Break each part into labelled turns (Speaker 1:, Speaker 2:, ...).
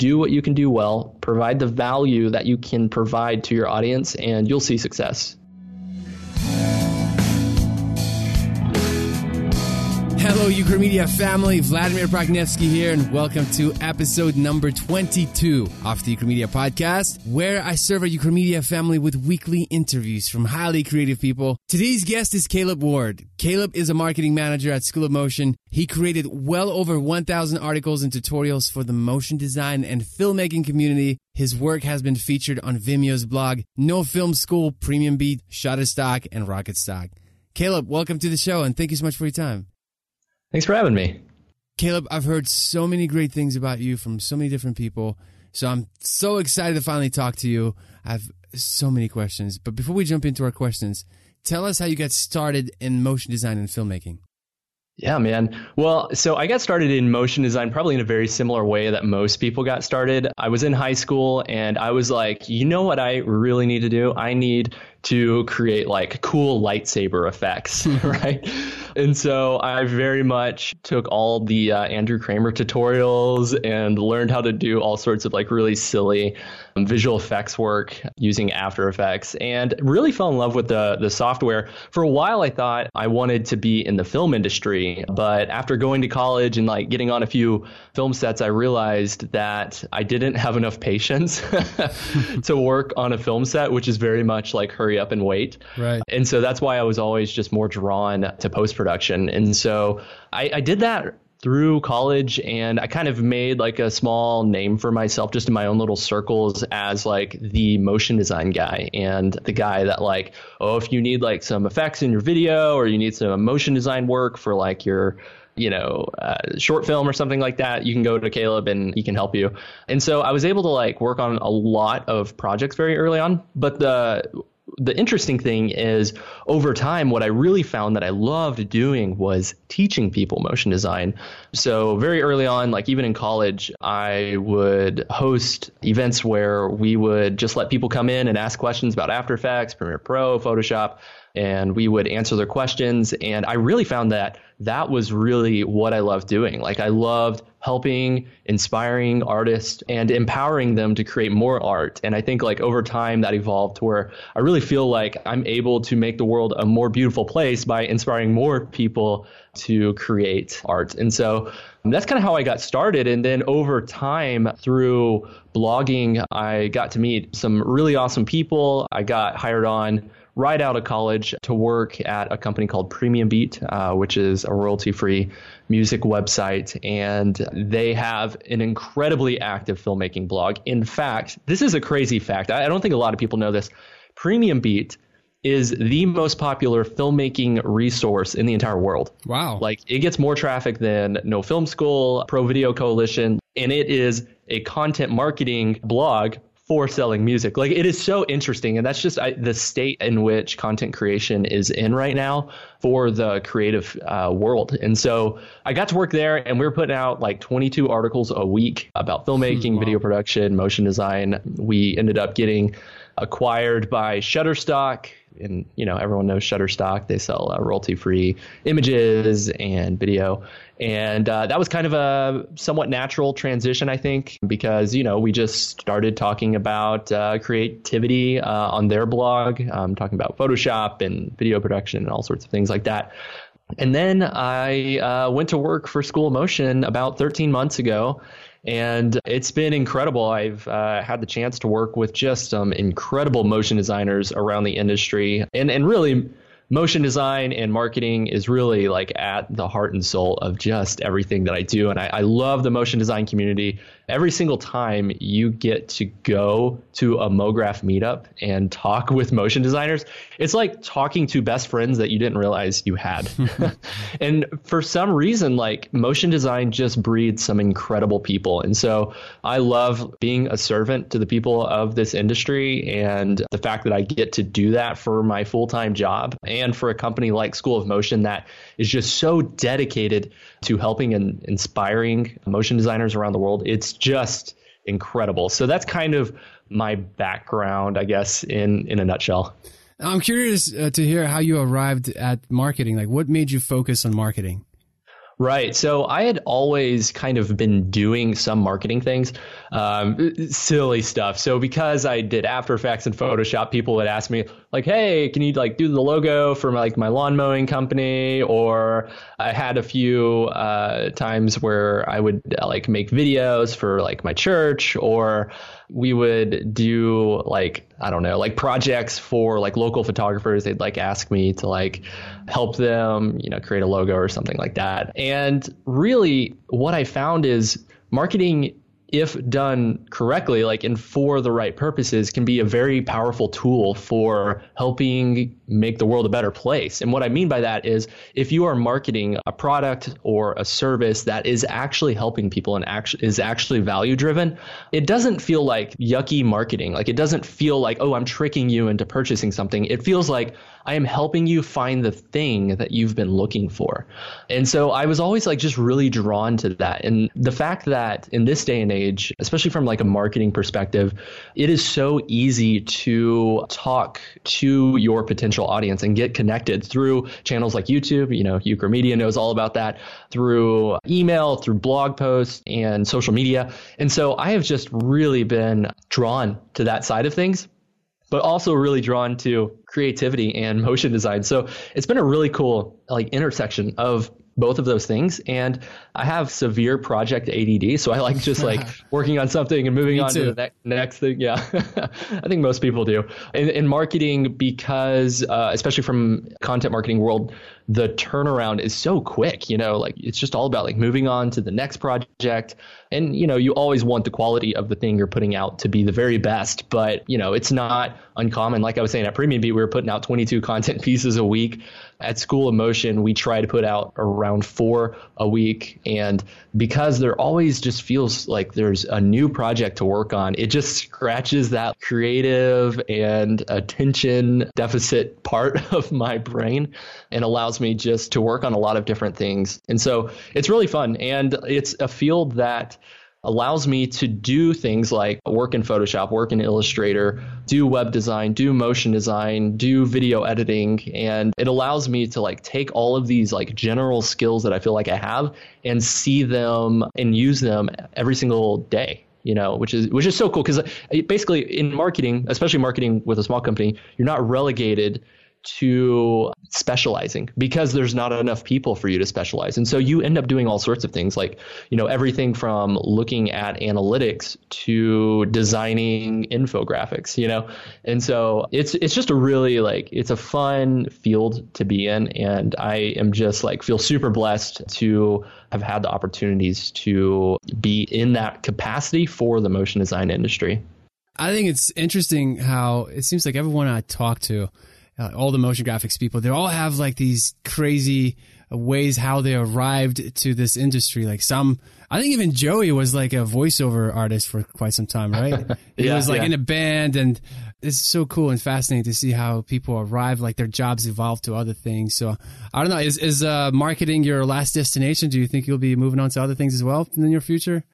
Speaker 1: do what you can do well, provide the value that you can provide to your audience, and you'll see success.
Speaker 2: Hello, Ukramedia family. Vladimir Pragnevsky here, and welcome to episode number 22 of the Ukramedia podcast, where I serve a Ukramedia family with weekly interviews from highly creative people. Today's guest is Caleb Ward. Caleb is a marketing manager at School of Motion. He created well over 1,000 articles and tutorials for the motion design and filmmaking community. His work has been featured on Vimeo's blog, No Film School, Premium Beat, Shutterstock, and Rocket Stock. Caleb, welcome to the show, and thank you so much for your time.
Speaker 1: Thanks for having me.
Speaker 2: Caleb, I've heard so many great things about you from so many different people. So I'm so excited to finally talk to you. I have so many questions. But before we jump into our questions, tell us how you got started in motion design and filmmaking.
Speaker 1: Yeah, man. Well, so I got started in motion design probably in a very similar way that most people got started. I was in high school and I was like, you know what I really need to do? I need to create like cool lightsaber effects, right? And so I very much took all the uh, Andrew Kramer tutorials and learned how to do all sorts of like really silly um, visual effects work using After Effects and really fell in love with the the software. For a while I thought I wanted to be in the film industry, but after going to college and like getting on a few film sets, I realized that I didn't have enough patience to work on a film set, which is very much like hurry up and wait.
Speaker 2: Right.
Speaker 1: And so that's why I was always just more drawn to post production. And so I, I did that through college and I kind of made like a small name for myself just in my own little circles as like the motion design guy and the guy that like, oh, if you need like some effects in your video or you need some motion design work for like your you know, uh, short film or something like that, you can go to Caleb and he can help you. And so I was able to like work on a lot of projects very early on. But the the interesting thing is over time what i really found that i loved doing was teaching people motion design. So very early on like even in college i would host events where we would just let people come in and ask questions about after effects premiere pro photoshop and we would answer their questions. And i really found that that was really what I loved doing. Like I loved helping, inspiring artists and empowering them to create more art. And I think like over time that evolved to where I really feel like I'm able to make the world a more beautiful place by inspiring more people to create art. And so that's kind of how I got started. And then over time through blogging, I got to meet some really awesome people. I got hired on right out of college to work at a company called Premium Beat, uh, which is a royalty free music website. And they have an incredibly active filmmaking blog. In fact, this is a crazy fact. I, I don't think a lot of people know this. Premium Beat is the most popular filmmaking resource in the entire world.
Speaker 2: Wow.
Speaker 1: Like it gets more traffic than No Film School, Pro Video Coalition, and it is a content marketing blog for selling music. Like it is so interesting, and that's just I, the state in which content creation is in right now for the creative uh, world. And so I got to work there, and we were putting out like 22 articles a week about filmmaking, wow. video production, motion design. We ended up getting acquired by Shutterstock and you know everyone knows Shutterstock. They sell uh, royalty-free images and video, and uh, that was kind of a somewhat natural transition, I think, because you know we just started talking about uh, creativity uh, on their blog, um, talking about Photoshop and video production and all sorts of things like that. And then I uh, went to work for School of Motion about 13 months ago and it's been incredible. I've uh, had the chance to work with just some incredible motion designers around the industry and, and really motion design and marketing is really like at the heart and soul of just everything that I do. And I, I, love the motion design community. Every single time you get to go to a MoGraph meetup and talk with motion designers, it's like talking to best friends that you didn't realize you had. and for some reason, like motion design just breeds some incredible people. And so I love being a servant to the people of this industry and the fact that I get to do that for my full time job. And for a company like School of Motion that is just so dedicated to helping and inspiring motion designers around the world. It's just incredible. So that's kind of my background, I guess, in in a nutshell.
Speaker 2: I'm curious uh, to hear how you arrived at marketing. Like, what made you focus on marketing?
Speaker 1: Right. So I had always kind of been doing some marketing things, um, silly stuff. So because I did After Effects and Photoshop, people would ask me like, "Hey, can you like do the logo for my, like my lawn mowing company?" Or I had a few uh, times where I would uh, like make videos for like my church, or we would do like I don't know, like projects for like local photographers. They'd like ask me to like help them, you know, create a logo or something like that. And really, what I found is marketing if done correctly, like and for the right purposes, can be a very powerful tool for helping make the world a better place. And what I mean by that is if you are marketing a product or a service that is actually helping people and is actually value driven, it doesn't feel like yucky marketing. Like it doesn't feel like, oh, I'm tricking you into purchasing something. It feels like I am helping you find the thing that you've been looking for. And so I was always like just really drawn to that. And the fact that in this day and age, especially from like a marketing perspective, it is so easy to talk to your potential audience and get connected through channels like YouTube. You know, Ukramedia knows all about that through email, through blog posts and social media. And so I have just really been drawn to that side of things but also really drawn to creativity and motion design. So it's been a really cool like intersection of both of those things. And I have severe project ADD, so I like just like working on something and moving on too. to the ne- next thing. Yeah, I think most people do. In, in marketing, because uh, especially from content marketing world, the turnaround is so quick. You know, like it's just all about like moving on to the next project. And, you know, you always want the quality of the thing you're putting out to be the very best, but, you know, it's not uncommon. Like I was saying at Premium Beat, we were putting out 22 content pieces a week. At School of Motion, we try to put out around four a week. And because there always just feels like there's a new project to work on, it just scratches that creative and attention deficit part of my brain and allows me just to work on a lot of different things. And so it's really fun. And it's a field that allows me to do things like work in Photoshop, work in Illustrator, do web design, do motion design, do video editing, and it allows me to like take all of these like general skills that I feel like I have and see them and use them every single day you know, which is which is so cool because uh, basically in marketing, especially marketing with a small company, you're not relegated to specializing because there's not enough people for you to specialize. And so you end up doing all sorts of things like, you know, everything from looking at analytics to designing infographics, you know. And so it's it's just a really like it's a fun field to be in and I am just like feel super blessed to have had the opportunities to be in that capacity for the motion design industry.
Speaker 2: I think it's interesting how it seems like everyone I talk to uh, all the motion graphics people, they all have like these crazy ways how they arrived to this industry. Like some, I think even Joey was like a voiceover artist for quite some time, right? he was like yeah. in a band and it's so cool and fascinating to see how people arrive, like their jobs evolve to other things. So I don't know, is, is uh, marketing your last destination? Do you think you'll be moving on to other things as well in the near future?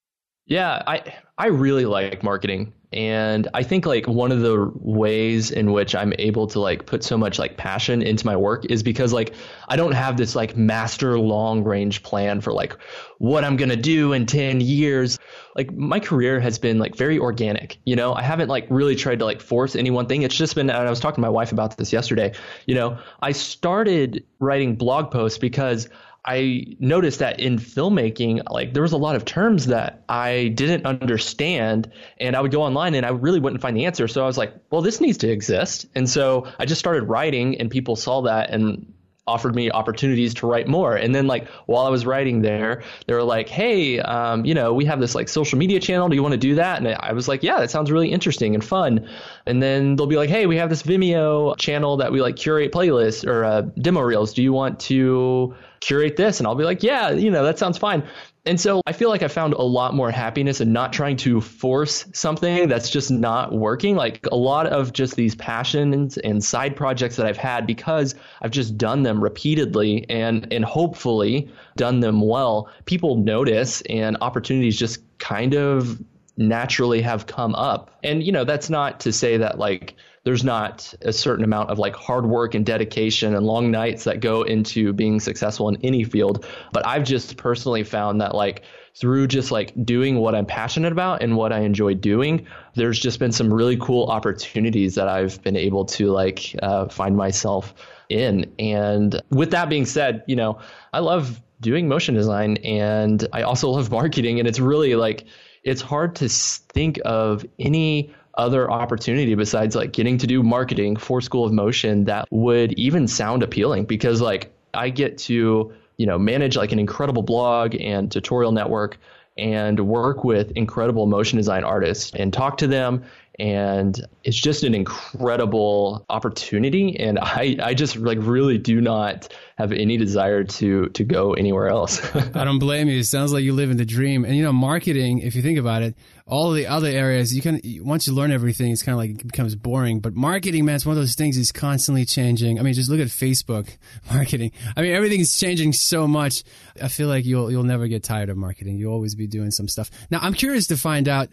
Speaker 1: Yeah, I I really like marketing. And I think like one of the ways in which I'm able to like put so much like passion into my work is because like I don't have this like master long range plan for like what I'm going to do in 10 years. Like my career has been like very organic, you know. I haven't like really tried to like force any one thing. It's just been and I was talking to my wife about this yesterday. You know, I started writing blog posts because I noticed that in filmmaking, like there was a lot of terms that I didn't understand, and I would go online and I really wouldn't find the answer. So I was like, well, this needs to exist. And so I just started writing, and people saw that and offered me opportunities to write more. And then like while I was writing there, they were like, "Hey, um, you know, we have this like social media channel. Do you want to do that?" And I was like, "Yeah, that sounds really interesting and fun." And then they'll be like, "Hey, we have this Vimeo channel that we like curate playlists or uh, demo reels. Do you want to curate this?" And I'll be like, "Yeah, you know, that sounds fine." And so I feel like I found a lot more happiness in not trying to force something that's just not working. Like a lot of just these passions and side projects that I've had because I've just done them repeatedly and and hopefully done them well, people notice and opportunities just kind of naturally have come up. And, you know, that's not to say that like there's not a certain amount of like hard work and dedication and long nights that go into being successful in any field. But I've just personally found that like through just like doing what I'm passionate about and what I enjoy doing, there's just been some really cool opportunities that I've been able to like uh, find myself in. And with that being said, you know, I love doing motion design and I also love marketing. And it's really like, it's hard to think of any other opportunity besides like getting to do marketing for School of Motion that would even sound appealing because like I get to, you know, manage like an incredible blog and tutorial network and work with incredible motion design artists and talk to them and it's just an incredible opportunity. And i i just like really do not have any desire to to go anywhere else.
Speaker 2: I don't blame you. It sounds like you live in the dream. And you know marketing if you think about it all the other areas you can once you learn everything it's kind of like it becomes boring. But marketing man it's one of those things is constantly changing. I mean just look at facebook marketing. I mean everything is changing so much. I feel like you'll you'll never get tired of marketing. You'll always be doing some stuff. Now i'm curious to find out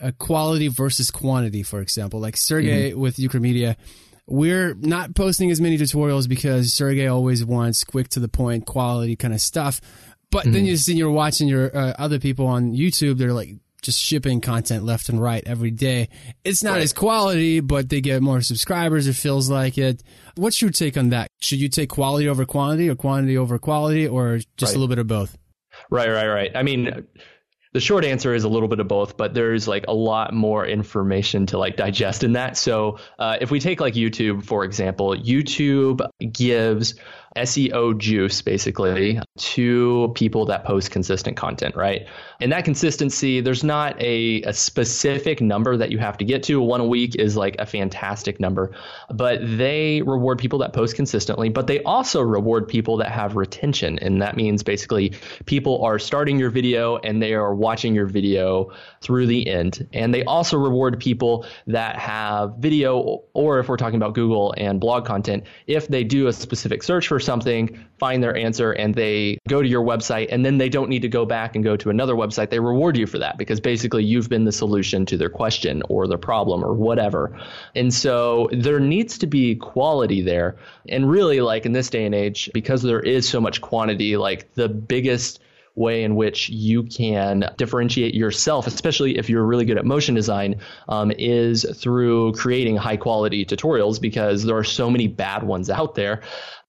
Speaker 2: uh, quality versus quantity, for example. Like Sergey mm-hmm. with Ukramedia, we're not posting as many tutorials because Sergey always wants quick to the point, quality kind of stuff. But mm-hmm. then you see you're watching your uh, other people on YouTube. They're like just shipping content left and right every day. It's not right. as quality, but they get more subscribers. It feels like it. What's your take on that? Should you take quality over quantity, or quantity over quality, or just right. a little bit of both?
Speaker 1: Right, right, right. I mean the short answer is a little bit of both, but there's like a lot more information to like digest in that. So uh, if we take like YouTube, for example, YouTube gives SEO juice basically to people that post consistent content, right? And that consistency, there's not a, a specific number that you have to get to. One a week is like a fantastic number, but they reward people that post consistently, but they also reward people that have retention. And that means basically people are starting your video and they are watching your video through the end. And they also reward people that have video, or if we're talking about Google and blog content, if they do a specific search for something, find their answer, and they go to your website, and then they don't need to go back and go to another website. They reward you for that because basically you've been the solution to their question or their problem or whatever. And so there needs to be quality there. And really, like in this day and age, because there is so much quantity, like the biggest way in which you can differentiate yourself, especially if you're really good at motion design, um, is through creating high quality tutorials because there are so many bad ones out there.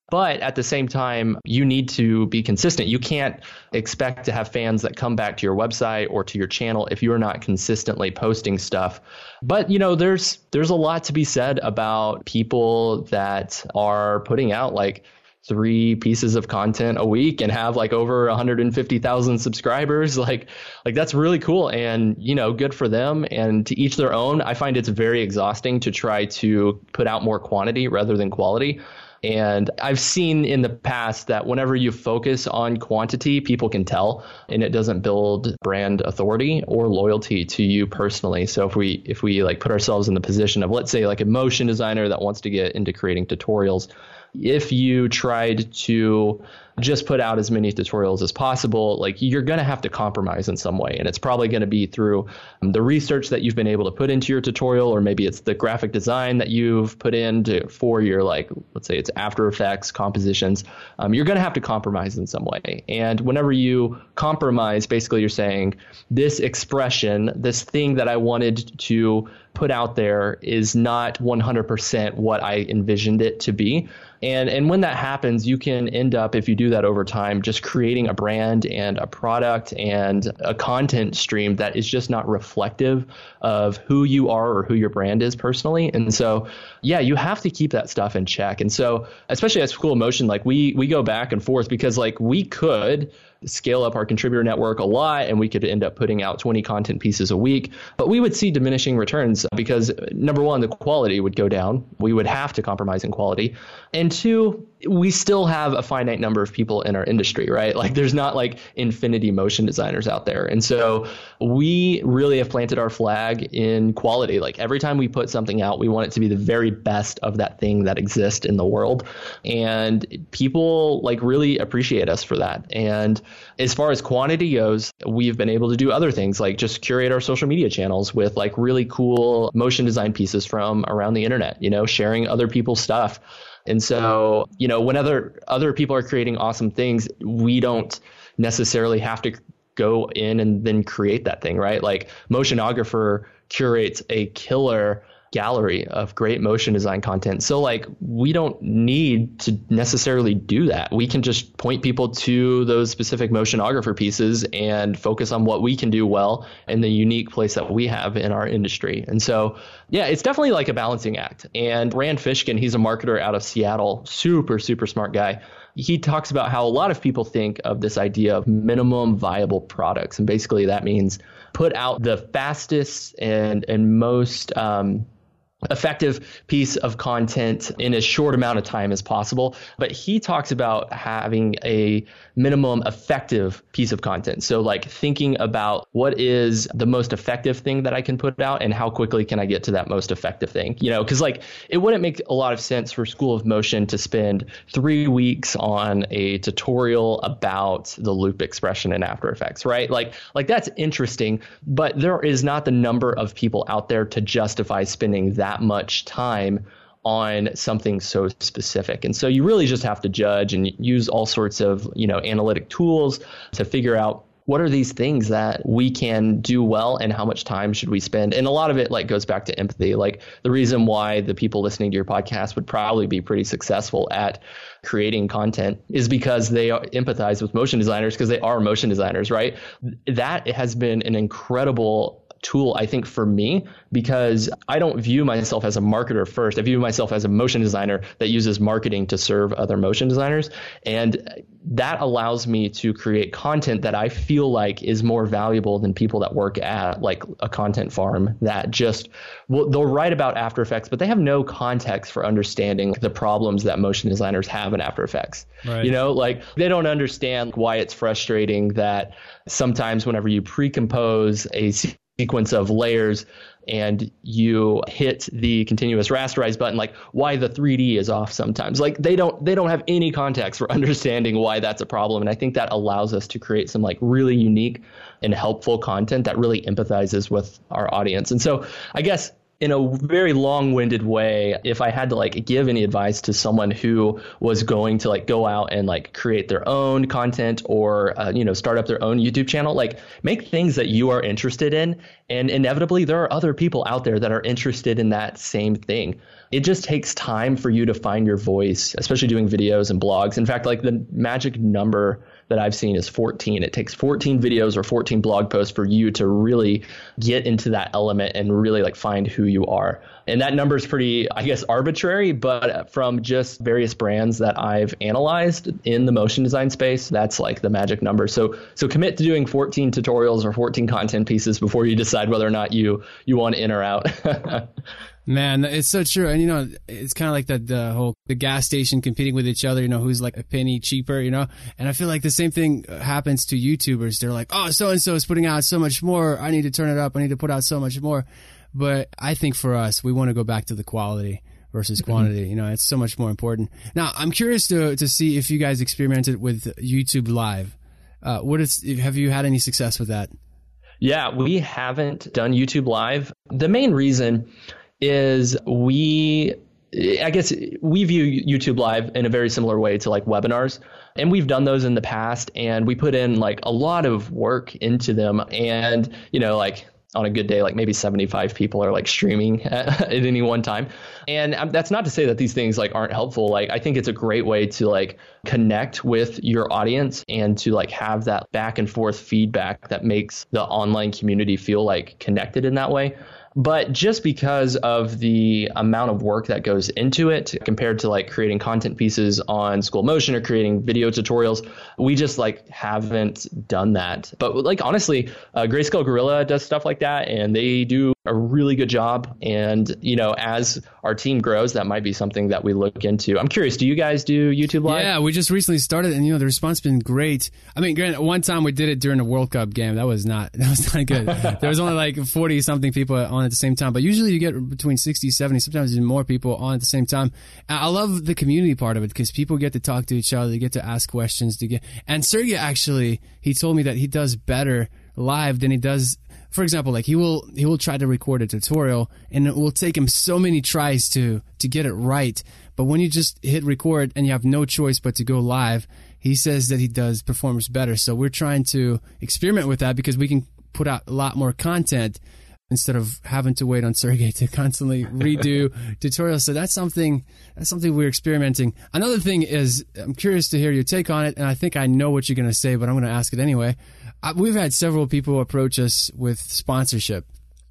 Speaker 1: But at the same time, you need to be consistent. You can't expect to have fans that come back to your website or to your channel if you're not consistently posting stuff. But you know, there's there's a lot to be said about people that are putting out like three pieces of content a week and have like over 150,000 subscribers like like that's really cool and you know good for them and to each their own I find it's very exhausting to try to put out more quantity rather than quality and I've seen in the past that whenever you focus on quantity, people can tell and it doesn't build brand authority or loyalty to you personally. So if we if we like put ourselves in the position of let's say like a motion designer that wants to get into creating tutorials, if you tried to just put out as many tutorials as possible, like you're going to have to compromise in some way. And it's probably going to be through um, the research that you've been able to put into your tutorial, or maybe it's the graphic design that you've put into for your, like, let's say it's After Effects compositions. Um, you're going to have to compromise in some way. And whenever you compromise, basically you're saying this expression, this thing that I wanted to put out there is not 100% what I envisioned it to be. And and when that happens, you can end up if you do that over time just creating a brand and a product and a content stream that is just not reflective of who you are or who your brand is personally. And so, yeah, you have to keep that stuff in check. And so, especially at School of Motion, like we we go back and forth because like we could scale up our contributor network a lot and we could end up putting out 20 content pieces a week. But we would see diminishing returns because number one, the quality would go down. We would have to compromise in quality. And two, we still have a finite number of people in our industry, right? Like there's not like infinity motion designers out there. And so we really have planted our flag in quality. Like every time we put something out, we want it to be the very best of that thing that exists in the world. And people like really appreciate us for that. And as far as quantity goes, we've been able to do other things like just curate our social media channels with like really cool motion design pieces from around the internet, you know, sharing other people's stuff. And so, you know, when other other people are creating awesome things, we don't necessarily have to go in and then create that thing, right? Like Motionographer curates a killer gallery of great motion design content. So like we don't need to necessarily do that. We can just point people to those specific motionographer pieces and focus on what we can do well and the unique place that we have in our industry. And so yeah, it's definitely like a balancing act. And Rand Fishkin, he's a marketer out of Seattle, super super smart guy he talks about how a lot of people think of this idea of minimum viable products. And basically, that means put out the fastest and, and most um, effective piece of content in as short amount of time as possible. But he talks about having a minimum effective piece of content. So like thinking about what is the most effective thing that I can put out and how quickly can I get to that most effective thing? You know, because like it wouldn't make a lot of sense for School of Motion to spend three weeks on a tutorial about the loop expression in After Effects, right? Like like that's interesting, but there is not the number of people out there to justify spending that that much time on something so specific. And so you really just have to judge and use all sorts of, you know, analytic tools to figure out what are these things that we can do well and how much time should we spend. And a lot of it like goes back to empathy. Like the reason why the people listening to your podcast would probably be pretty successful at creating content is because they empathize with motion designers because they are motion designers right? That has been an incredible tool, I think, for me, because I don't view myself as a marketer first. I view myself as a motion designer that uses marketing to serve other motion designers. And that allows me to create content that I feel like is more valuable than people that work at like a content farm that just well, they'll write about After Effects, but they have no context for understanding the problems that motion designers have in After Effects. Right. You know, like they don't understand why it's frustrating that sometimes whenever you pre-compose a sequence of layers and you hit the continuous rasterize button like why the 3d is off sometimes. Like they don't they don't have any context for understanding why that's a problem and i think that allows us to create some like really unique and helpful content that really empathizes with our audience. And so i guess in a very long-winded way if i had to like give any advice to someone who was going to like go out and like create their own content or uh, you know start up their own youtube channel like make things that you are interested in and inevitably there are other people out there that are interested in that same thing. It just takes time for you to find your voice especially doing videos and blogs. In fact like the magic number that I've seen is 14. It takes 14 videos or 14 blog posts for you to really get into that element and really like find who you are. And that number is pretty, I guess, arbitrary, but from just various brands that I've analyzed in the motion design space, that's like the magic number. So so commit to doing 14 tutorials or 14 content pieces before you decide whether or not you you want in or out.
Speaker 2: Man, it's so true. And you know, it's kind of like that the whole the gas station competing with each other. You know, who's like a penny cheaper. You know, and I feel like the same thing happens to YouTubers. They're like, oh, so and so is putting out so much more. I need to turn it up. I need to put out so much more. But I think for us, we want to go back to the quality versus mm-hmm. quantity. You know, it's so much more important. Now, I'm curious to to see if you guys experimented with YouTube Live. Uh, what is have you had any success with that?
Speaker 1: Yeah, we haven't done YouTube Live. The main reason is we I guess we view YouTube Live in a very similar way to like webinars. And we've done those in the past and we put in like a lot of work into them. And, you know, like on a good day, like maybe 75 people are like streaming at, at any one time. And um, that's not to say that these things like aren't helpful. Like, I think it's a great way to like connect with your audience and to like have that back and forth feedback that makes the online community feel like connected in that way. But just because of the amount of work that goes into it compared to like creating content pieces on School Motion or creating video tutorials, we just like haven't done that. But like honestly, uh, Greyscale Gorilla does stuff like that and they do a really good job. And, you know, as our team grows, that might be something that we look into. I'm curious, do you guys do YouTube Live?
Speaker 2: Yeah, we just recently started and, you know, the response has been great. I mean, granted, one time we did it during a World Cup game. That was not, that was not good. there was only like 40 something people on at the same time, but usually you get between 60, 70, sometimes even more people on at the same time. I love the community part of it because people get to talk to each other, they get to ask questions, to get, and Sergey actually, he told me that he does better live than he does for example, like he will he will try to record a tutorial and it will take him so many tries to to get it right. But when you just hit record and you have no choice but to go live, he says that he does performs better. So we're trying to experiment with that because we can put out a lot more content instead of having to wait on Sergey to constantly redo tutorials. So that's something that's something we're experimenting. Another thing is I'm curious to hear your take on it, and I think I know what you're going to say, but I'm going to ask it anyway we've had several people approach us with sponsorship,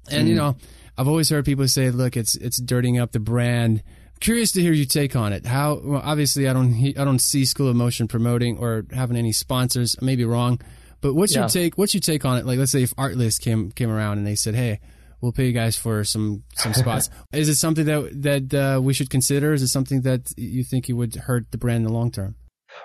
Speaker 2: and mm. you know, I've always heard people say, "Look, it's it's dirtying up the brand." Curious to hear your take on it. How well, obviously I don't I don't see School of Motion promoting or having any sponsors. I may be wrong, but what's yeah. your take? What's your take on it? Like, let's say if Artlist came came around and they said, "Hey, we'll pay you guys for some some spots." Is it something that that uh, we should consider? Is it something that you think it would hurt the brand in the long term?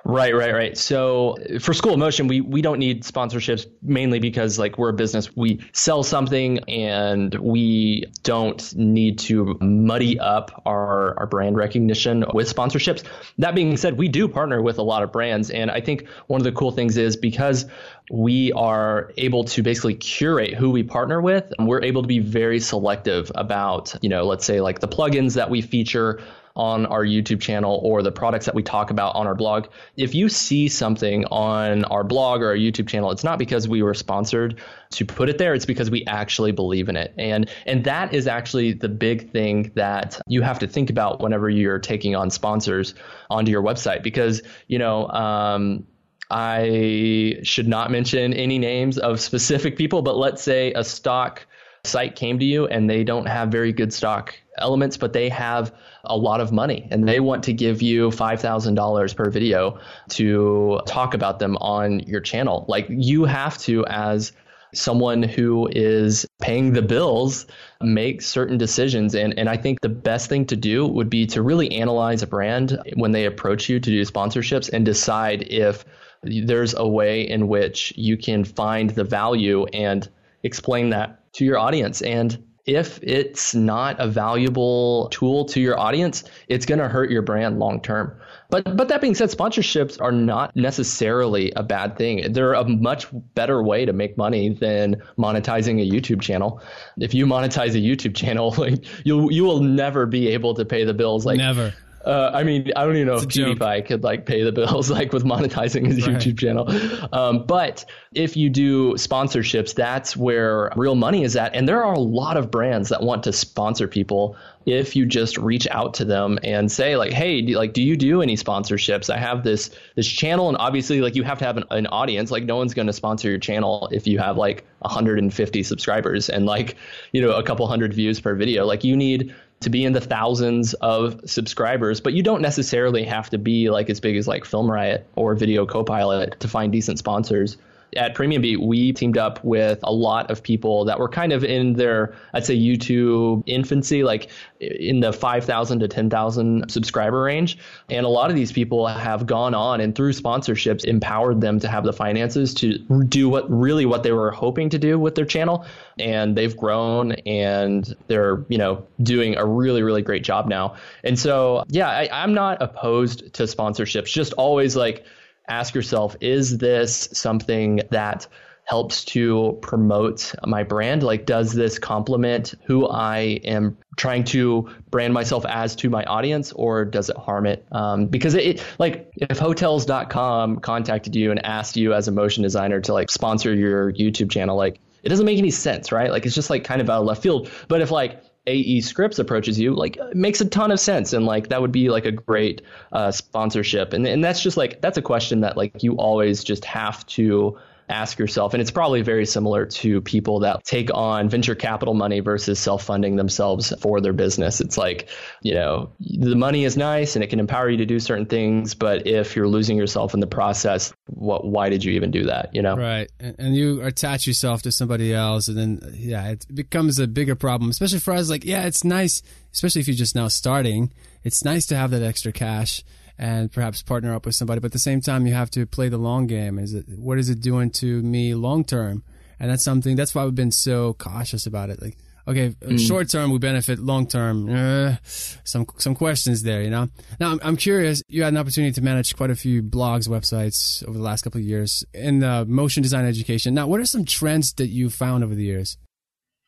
Speaker 1: Right, right, right. So for School of Motion, we we don't need sponsorships mainly because like we're a business. We sell something and we don't need to muddy up our our brand recognition with sponsorships. That being said, we do partner with a lot of brands and I think one of the cool things is because we are able to basically curate who we partner with, and we're able to be very selective about, you know, let's say like the plugins that we feature on our YouTube channel or the products that we talk about on our blog. If you see something on our blog or our YouTube channel, it's not because we were sponsored to put it there, it's because we actually believe in it. And and that is actually the big thing that you have to think about whenever you're taking on sponsors onto your website because, you know, um, I should not mention any names of specific people, but let's say a stock site came to you and they don't have very good stock elements, but they have a lot of money and they want to give you $5,000 per video to talk about them on your channel. Like you have to, as someone who is paying the bills make certain decisions and and I think the best thing to do would be to really analyze a brand when they approach you to do sponsorships and decide if there's a way in which you can find the value and explain that to your audience and if it's not a valuable tool to your audience, it's going to hurt your brand long term. But but that being said, sponsorships are not necessarily a bad thing. They're a much better way to make money than monetizing a YouTube channel. If you monetize a YouTube channel, like you you will never be able to pay the bills. Like
Speaker 2: never.
Speaker 1: Uh, I mean, I don't even know it's if PewDiePie joke. could like pay the bills like with monetizing his right. YouTube channel. Um, but if you do sponsorships, that's where real money is at. And there are a lot of brands that want to sponsor people. If you just reach out to them and say like, "Hey, do, like, do you do any sponsorships? I have this this channel, and obviously, like, you have to have an, an audience. Like, no one's going to sponsor your channel if you have like 150 subscribers and like, you know, a couple hundred views per video. Like, you need to be in the thousands of subscribers, but you don't necessarily have to be like as big as like Film Riot or Video Copilot to find decent sponsors at Premium Beat, we teamed up with a lot of people that were kind of in their, I'd say, YouTube infancy, like in the 5,000 to 10,000 subscriber range. And a lot of these people have gone on and through sponsorships empowered them to have the finances to do what really what they were hoping to do with their channel. And they've grown and they're, you know, doing a really, really great job now. And so, yeah, I, I'm not opposed to sponsorships, just always like, ask yourself is this something that helps to promote my brand? Like, does this complement who I am trying to brand myself as to my audience, or does it harm it? Um, because it, like, if hotels.com contacted you and asked you as a motion designer to like sponsor your YouTube channel, like, it doesn't make any sense, right? Like, it's just like kind of out of left field. But if like AE Scripts approaches you, like it makes a ton of sense, and like that would be like a great uh, sponsorship, and and that's just like that's a question that like you always just have to ask yourself, and it's probably very similar to people that take on venture capital money versus self funding themselves for their business. It's like, you know, the money is nice and it can empower you to do certain things, but if you're losing yourself in the process, what, why did you even do that? You know?
Speaker 2: Right. And you attach yourself to somebody else, and then, yeah, it becomes a bigger problem, especially for us. Like, yeah, it's nice, especially if you're just now starting, it's nice to have that extra cash and perhaps partner up with somebody. But at the same time, you have to play the long game. Is it what is it doing to me long term? And that's something. That's why we've been so cautious about it. Like, okay, mm. short term we benefit, long term, uh, some some questions there. You know. Now I'm, I'm curious. You had an opportunity to manage quite a few blogs, websites over the last couple of years in the motion design education. Now, what are some trends that you found over the years?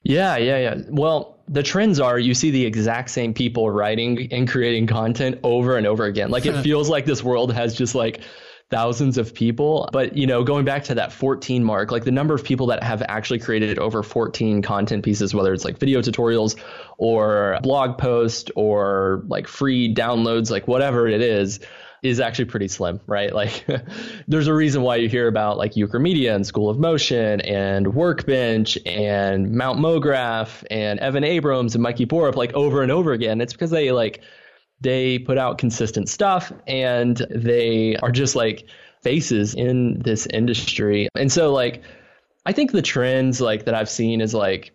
Speaker 1: Yeah, yeah, yeah. Well, the trends are you see the exact same people writing and creating content over and over again. Like it feels like this world has just like thousands of people. But, you know, going back to that 14 mark, like the number of people that have actually created over 14 content pieces, whether it's like video tutorials or blog post or like free downloads, like whatever it is, is actually pretty slim, right? Like there's a reason why you hear about like Ukramedia and School of Motion and Workbench and Mount MoGraph and Evan Abrams and Mikey Borup like over and over again. It's because they like they put out consistent stuff and they are just like faces in this industry. And so like I think the trends like that I've seen is like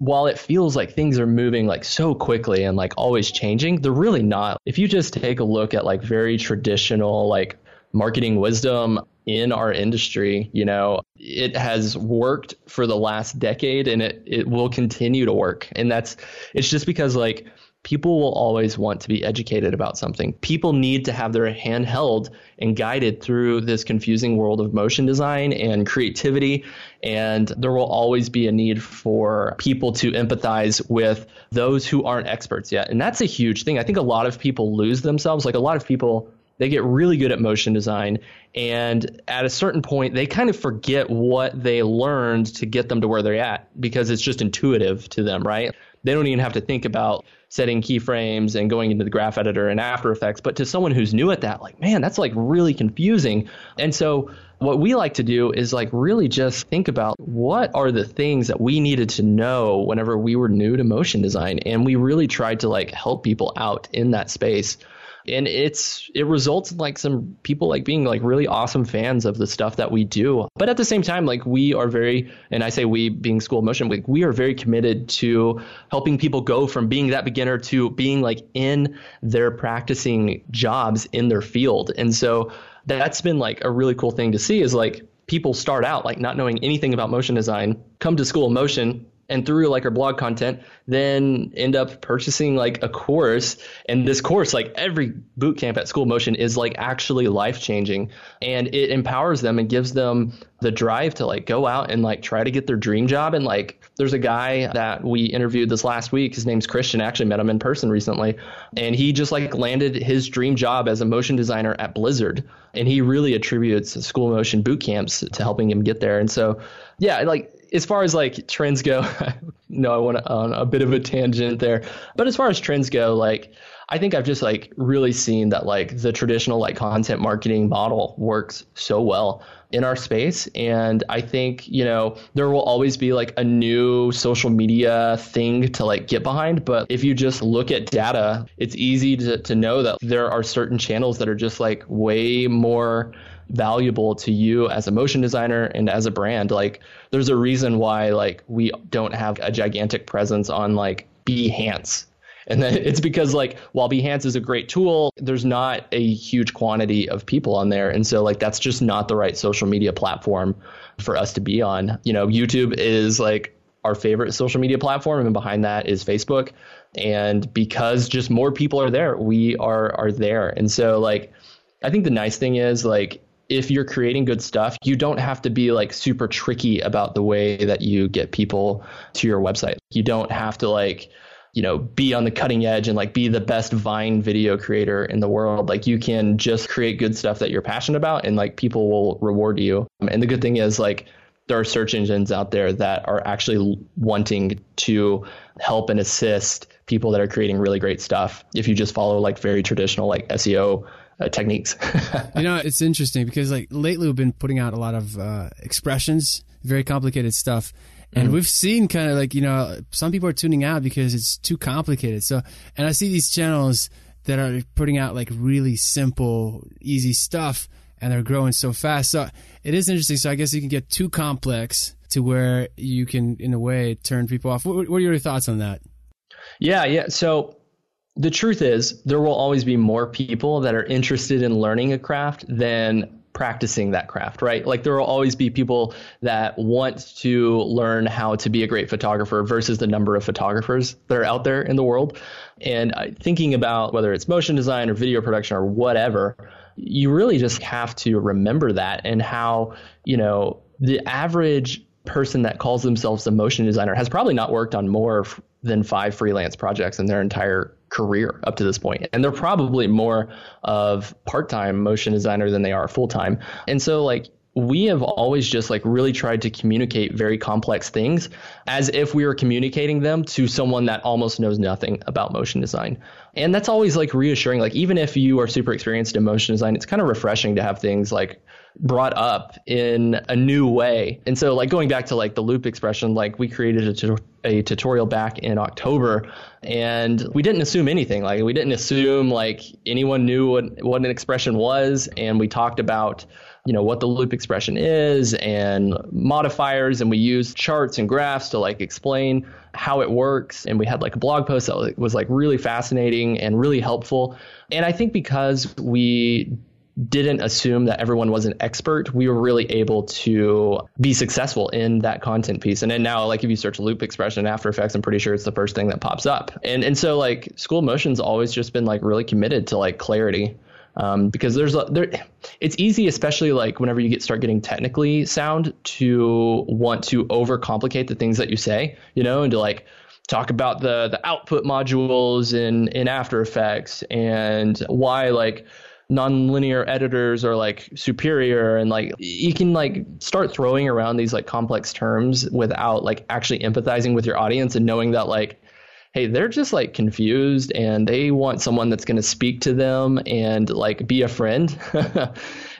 Speaker 1: while it feels like things are moving like so quickly and like always changing, they're really not. If you just take a look at like very traditional like marketing wisdom in our industry, you know, it has worked for the last decade and it, it will continue to work. And that's, it's just because like people will always want to be educated about something. People need to have their hand held and guided through this confusing world of motion design and creativity. And there will always be a need for people to empathize with those who aren't experts yet. And that's a huge thing. I think a lot of people lose themselves. Like a lot of people they get really good at motion design and at a certain point they kind of forget what they learned to get them to where they're at because it's just intuitive to them right they don't even have to think about setting keyframes and going into the graph editor and After Effects. But to someone who's new at that, like, man, that's like really confusing. And so what we like to do is like really just think about what are the things that we needed to know whenever we were new to motion design. And we really tried to like help people out in that space and it's it results in like some people like being like really awesome fans of the stuff that we do. But at the same time like we are very and i say we being school of motion like we are very committed to helping people go from being that beginner to being like in their practicing jobs in their field. And so that's been like a really cool thing to see is like people start out like not knowing anything about motion design come to school of motion and through like our blog content then end up purchasing like a course. And this course like every boot camp at school motion is like actually life changing and it empowers them and gives them the drive to like go out and like try to get their dream job. And like there's a guy that we interviewed this last week. His name's christian. I actually met him in person recently. And he just like landed his dream job as a motion designer at blizzard. And he really attributes school motion boot camps to helping him get there. And so yeah like as far as like trends go, no, I went on a bit of a tangent there. But as far as trends go, like I think I've just like really seen that like the traditional like content marketing model works so well in our space. And I think, you know, there will always be like a new social media thing to like get behind. But if you just look at data, it's easy to, to know that there are certain channels that are just like way more valuable to you as a motion designer and as a brand. Like there's a reason why like we don't have a gigantic presence on like Behance. And then it's because like while Behance is a great tool, there's not a huge quantity of people on there. And so like that's just not the right social media platform for us to be on. You know, YouTube is like our favorite social media platform and behind that is Facebook. And because just more people are there, we are are there. And so like I think the nice thing is like if you're creating good stuff, you don't have to be like super tricky about the way that you get people to your website. You don't have to like, you know, be on the cutting edge and like be the best Vine video creator in the world. Like you can just create good stuff that you're passionate about and like people will reward you. Um, and the good thing is like there are search engines out there that are actually wanting to help and assist people that are creating really great stuff. If you just follow like very traditional like SEO uh, techniques.
Speaker 2: you know, it's interesting because like lately we've been putting out a lot of uh, expressions, very complicated stuff. And mm-hmm. we've seen kind of like, you know, some people are tuning out because it's too complicated. So, and I see these channels that are putting out like really simple, easy stuff and they're growing so fast. So it is interesting. So I guess you can get too complex to where you can, in a way, turn people off. What, what are your thoughts on that?
Speaker 1: Yeah, yeah. So the truth is, there will always be more people that are interested in learning a craft than practicing that craft, right? Like there will always be people that want to learn how to be a great photographer versus the number of photographers that are out there in the world. And uh, thinking about whether it's motion design or video production or whatever, you really just have to remember that and how, you know, the average person that calls themselves a motion designer has probably not worked on more than five freelance projects in their entire career up to this point. And they're probably more of part-time motion designer than they are full-time. And so like we have always just like really tried to communicate very complex things as if we were communicating them to someone that almost knows nothing about motion design. And that's always like reassuring. Like even if you are super experienced in motion design, it's kind of refreshing to have things like brought up in a new way. And so like going back to like the loop expression, like we created a a tutorial back in October and we didn't assume anything. Like we didn't assume like anyone knew what, what an expression was. And we talked about you know what the loop expression is and modifiers and we used charts and graphs to like explain how it works and we had like a blog post that was like really fascinating and really helpful and i think because we didn't assume that everyone was an expert, we were really able to be successful in that content piece. And then now, like if you search loop expression After Effects, I'm pretty sure it's the first thing that pops up. And and so like School Motion's always just been like really committed to like clarity. Um, because there's a, there, it's easy, especially like whenever you get start getting technically sound, to want to overcomplicate the things that you say, you know, and to like talk about the the output modules in in After Effects and why like nonlinear editors are like superior. And like you can like start throwing around these like complex terms without like actually empathizing with your audience and knowing that like hey they're just like confused and they want someone that's going to speak to them and like be a friend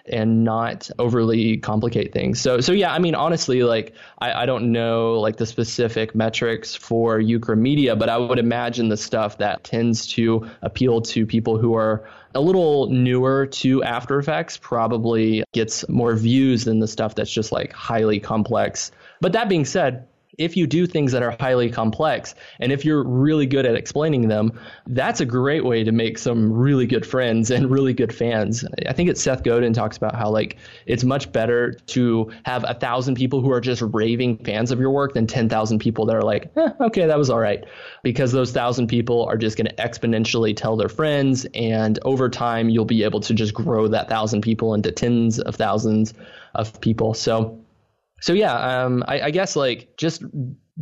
Speaker 1: and not overly complicate things. So so yeah, I mean honestly, like I, I don't know like the specific metrics for Ukramedia, but I would imagine the stuff that tends to appeal to people who are a little newer to After Effects probably gets more views than the stuff that's just like highly complex. But that being said, if you do things that are highly complex and if you're really good at explaining them, that's a great way to make some really good friends and really good fans. I think it's Seth Godin talks about how like it's much better to have a thousand people who are just raving fans of your work than 10,000 people that are like, eh, okay, that was all right. Because those thousand people are just going to exponentially tell their friends. And over time, you'll be able to just grow that thousand people into tens of thousands of people. So so yeah, um, I, I guess like just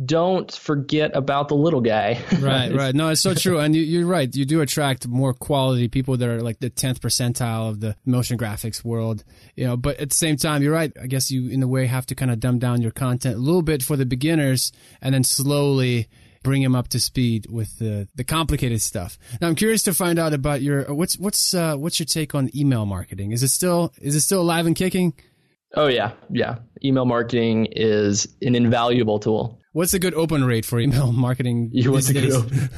Speaker 1: don't forget about the little guy.
Speaker 2: right, right. No, it's so true. And you, are right. You do attract more quality people that are like the 10th percentile of the motion graphics world, you know, but at the same time, you're right. I guess you, in a way, have to kind of dumb down your content a little bit for the beginners and then slowly bring them up to speed with the, the complicated stuff. Now, I'm curious to find out about your, what's, what's, uh, what's your take on email marketing? Is it still, is it still alive and kicking?
Speaker 1: Oh yeah, yeah. Email marketing is an invaluable tool.
Speaker 2: What's a good open rate for email marketing?
Speaker 1: What's a good open?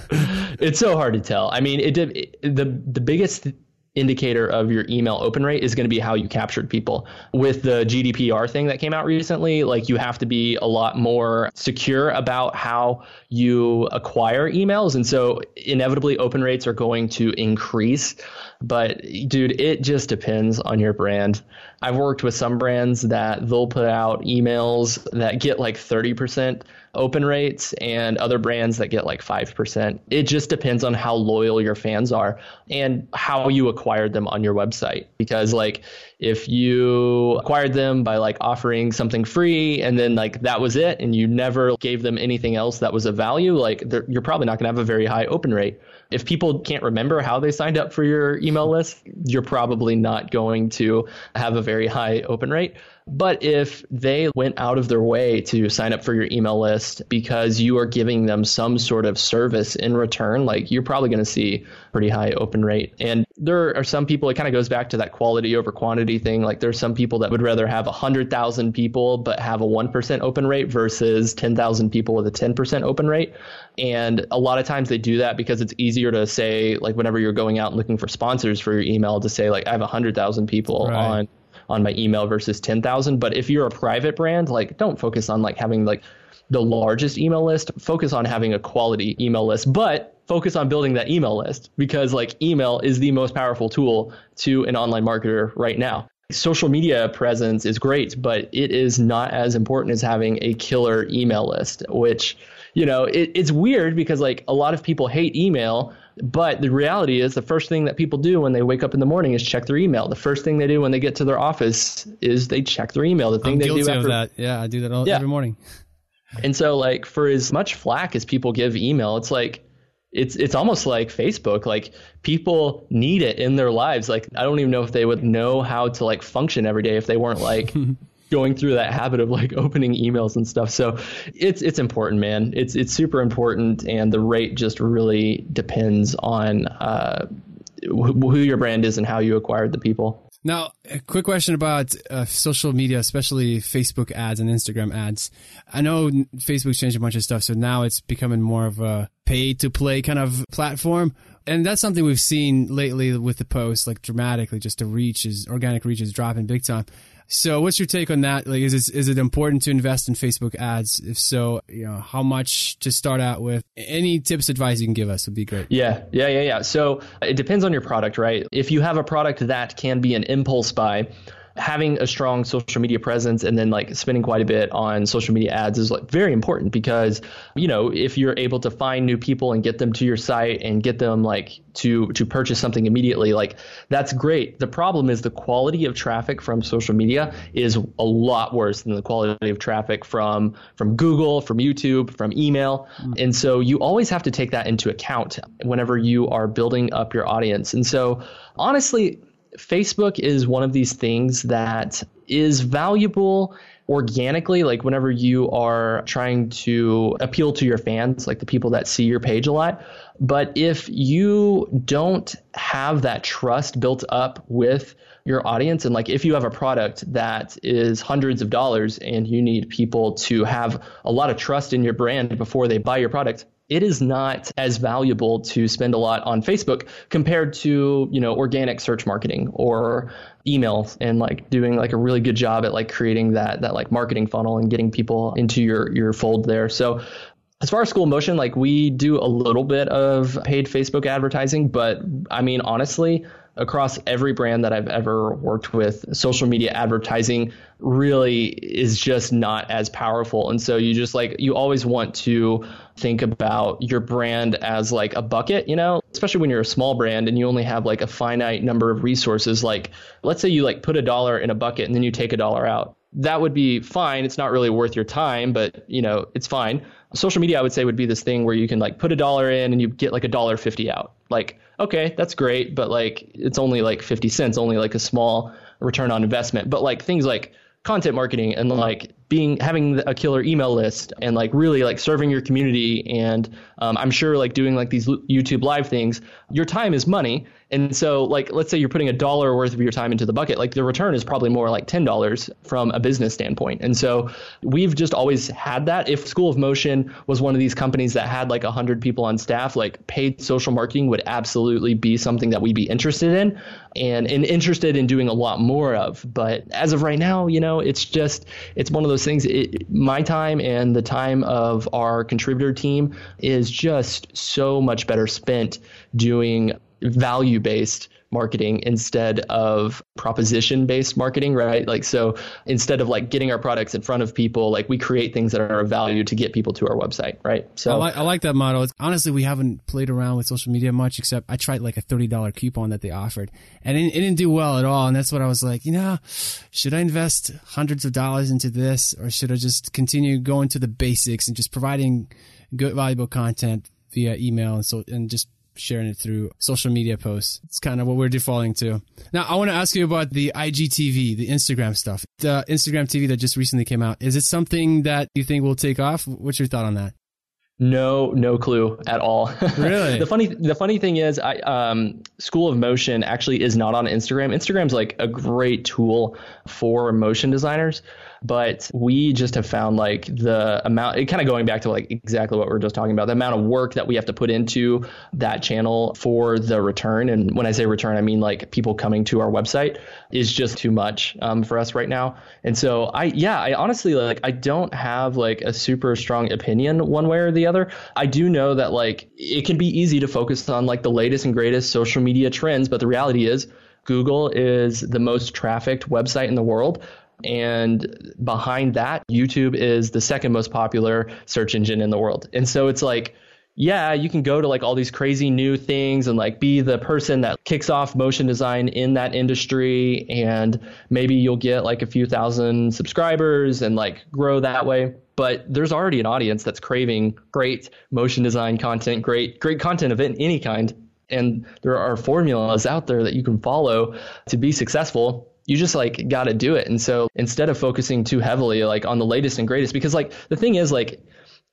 Speaker 1: it's so hard to tell. I mean, it, it the the biggest indicator of your email open rate is going to be how you captured people. With the GDPR thing that came out recently, like you have to be a lot more secure about how you acquire emails. And so inevitably open rates are going to increase. But dude, it just depends on your brand. I've worked with some brands that they'll put out emails that get like 30% open rates and other brands that get like 5%. It just depends on how loyal your fans are and how you acquired them on your website. Because, like, if you acquired them by like offering something free and then like that was it and you never gave them anything else that was of value, like, you're probably not going to have a very high open rate. If people can't remember how they signed up for your email list, you're probably not going to have a very high open rate. But if they went out of their way to sign up for your email list because you are giving them some sort of service in return, like you're probably going to see pretty high open rate. And there are some people, it kind of goes back to that quality over quantity thing. Like there's some people that would rather have 100,000 people but have a 1% open rate versus 10,000 people with a 10% open rate. And a lot of times they do that because it's easier to say, like, whenever you're going out and looking for sponsors for your email, to say, like, I have 100,000 people right. on on my email versus 10,000. But if you're a private brand, like, don't focus on like having like the largest email list. Focus on having a quality email list, but focus on building that email list because like email is the most powerful tool to an online marketer right now. Social media presence is great, but it is not as important as having a killer email list, which you know, it, it's weird because like a lot of people hate email, but the reality is the first thing that people do when they wake up in the morning is check their email. The first thing they do when they get to their office is they check their email. The thing
Speaker 2: I'm
Speaker 1: they
Speaker 2: guilty
Speaker 1: do after,
Speaker 2: of that. Yeah, I do that all, yeah. every morning.
Speaker 1: And so like for as much flack as people give email, it's like it's it's almost like Facebook. Like people need it in their lives. Like I don't even know if they would know how to like function every day if they weren't like going through that habit of like opening emails and stuff. So it's it's important, man. It's it's super important, and the rate just really depends on uh, who your brand is and how you acquired the people.
Speaker 2: Now, a quick question about uh, social media, especially Facebook ads and Instagram ads. I know Facebook's changed a bunch of stuff, so now it's becoming more of a pay to play kind of platform. And that's something we've seen lately with the post, like dramatically, just the reach is organic reach is dropping big time. So, what's your take on that? Like, is is it important to invest in Facebook ads? If so, you know, how much to start out with? Any tips, advice you can give us would be great.
Speaker 1: Yeah, yeah, yeah, yeah. So, it depends on your product, right? If you have a product that can be an impulse buy, having a strong social media presence and then like spending quite a bit on social media ads is like very important because you know if you're able to find new people and get them to your site and get them like to to purchase something immediately like that's great. The problem is the quality of traffic from social media is a lot worse than the quality of traffic from from Google from YouTube from email. Mm-hmm. and so you always have to take that into account whenever you are building up your audience. And so honestly Facebook is one of these things that is valuable organically, like whenever you are trying to appeal to your fans, like the people that see your page a lot. But if you don't have that trust built up with your audience, and like if you have a product that is hundreds of dollars and you need people to have a lot of trust in your brand before they buy your product, it is not as valuable to spend a lot on Facebook compared to, you know, organic search marketing or email and like doing like a really good job at like creating that that like marketing funnel and getting people into your your fold there. So as far as school motion, like we do a little bit of paid Facebook advertising, but I mean honestly, across every brand that I've ever worked with, social media advertising really is just not as powerful. And so you just like, you always want to think about your brand as like a bucket, you know, especially when you're a small brand and you only have like a finite number of resources. Like, let's say you like put a dollar in a bucket and then you take a dollar out. That would be fine. It's not really worth your time, but you know, it's fine. Social media, I would say, would be this thing where you can like put a dollar in and you get like a dollar fifty out. Like, okay, that's great, but like it's only like 50 cents, only like a small return on investment. But like things like content marketing and like being having a killer email list and like really like serving your community and um, i'm sure like doing like these youtube live things your time is money and so, like, let's say you're putting a dollar worth of your time into the bucket, like the return is probably more like $10 from a business standpoint. And so we've just always had that. If School of Motion was one of these companies that had like 100 people on staff, like paid social marketing would absolutely be something that we'd be interested in and, and interested in doing a lot more of. But as of right now, you know, it's just, it's one of those things. It, my time and the time of our contributor team is just so much better spent doing value based marketing instead of proposition based marketing, right? Like, so instead of like getting our products in front of people, like we create things that are of value to get people to our website, right?
Speaker 2: So I like, I like that model. It's, honestly, we haven't played around with social media much, except I tried like a $30 coupon that they offered and it, it didn't do well at all. And that's what I was like, you know, should I invest hundreds of dollars into this or should I just continue going to the basics and just providing good, valuable content via email and so, and just sharing it through social media posts. It's kind of what we're defaulting to. Now, I want to ask you about the IGTV, the Instagram stuff, the Instagram TV that just recently came out. Is it something that you think will take off? What's your thought on that?
Speaker 1: No, no clue at all.
Speaker 2: Really?
Speaker 1: the funny, the funny thing is, I um, School of Motion actually is not on Instagram. Instagram's like a great tool for motion designers but we just have found like the amount it kind of going back to like exactly what we are just talking about the amount of work that we have to put into that channel for the return and when i say return i mean like people coming to our website is just too much um, for us right now and so i yeah i honestly like i don't have like a super strong opinion one way or the other i do know that like it can be easy to focus on like the latest and greatest social media trends but the reality is Google is the most trafficked website in the world. And behind that, YouTube is the second most popular search engine in the world. And so it's like, yeah, you can go to like all these crazy new things and like be the person that kicks off motion design in that industry. And maybe you'll get like a few thousand subscribers and like grow that way. But there's already an audience that's craving great motion design content, great, great content of any kind. And there are formulas out there that you can follow to be successful you just like got to do it. And so instead of focusing too heavily like on the latest and greatest, because like the thing is like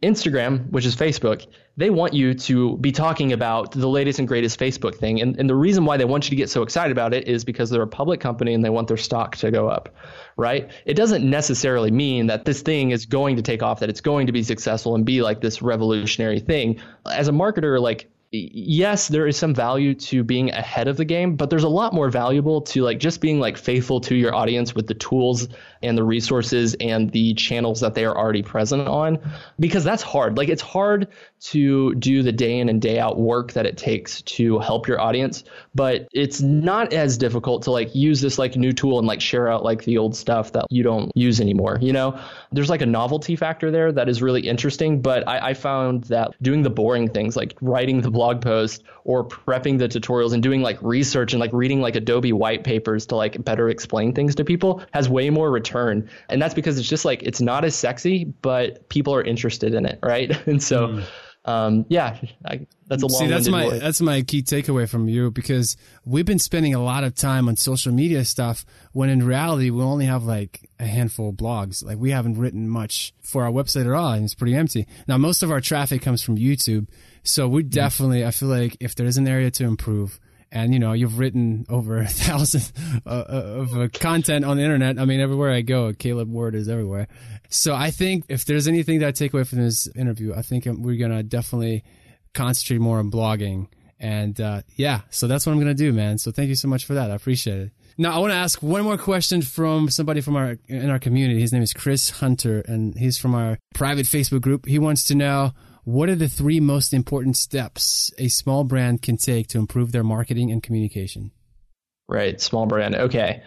Speaker 1: Instagram, which is Facebook, they want you to be talking about the latest and greatest Facebook thing. And, and the reason why they want you to get so excited about it is because they're a public company and they want their stock to go up, right? It doesn't necessarily mean that this thing is going to take off, that it's going to be successful and be like this revolutionary thing. As a marketer, like yes, there is some value to being ahead of the game, but there's a lot more valuable to like just being like faithful to your audience with the tools and the resources and the channels that they are already present on because that's hard. Like it's hard to do the day in and day out work that it takes to help your audience, but it's not as difficult to like use this like new tool and like share out like the old stuff that you don't use anymore. You know, there's like a novelty factor there that is really interesting, but I, I found that doing the boring things like writing the blog post or prepping the tutorials and doing like research and like reading like Adobe white papers to like better explain things to people has way more return. And that's because it's just like it's not as sexy, but people are interested in it, right? And so mm. Um, yeah, I, that's a long.
Speaker 2: See, that's my that's my key takeaway from you because we've been spending a lot of time on social media stuff when in reality we only have like a handful of blogs. Like we haven't written much for our website at all, and it's pretty empty. Now most of our traffic comes from YouTube, so we mm. definitely I feel like if there is an area to improve, and you know you've written over a thousand uh, uh, of uh, content on the internet. I mean, everywhere I go, Caleb Ward is everywhere. So I think if there's anything that I take away from this interview, I think we're gonna definitely concentrate more on blogging. And uh, yeah, so that's what I'm gonna do, man. So thank you so much for that. I appreciate it. Now I want to ask one more question from somebody from our in our community. His name is Chris Hunter, and he's from our private Facebook group. He wants to know what are the three most important steps a small brand can take to improve their marketing and communication?
Speaker 1: Right, small brand. Okay.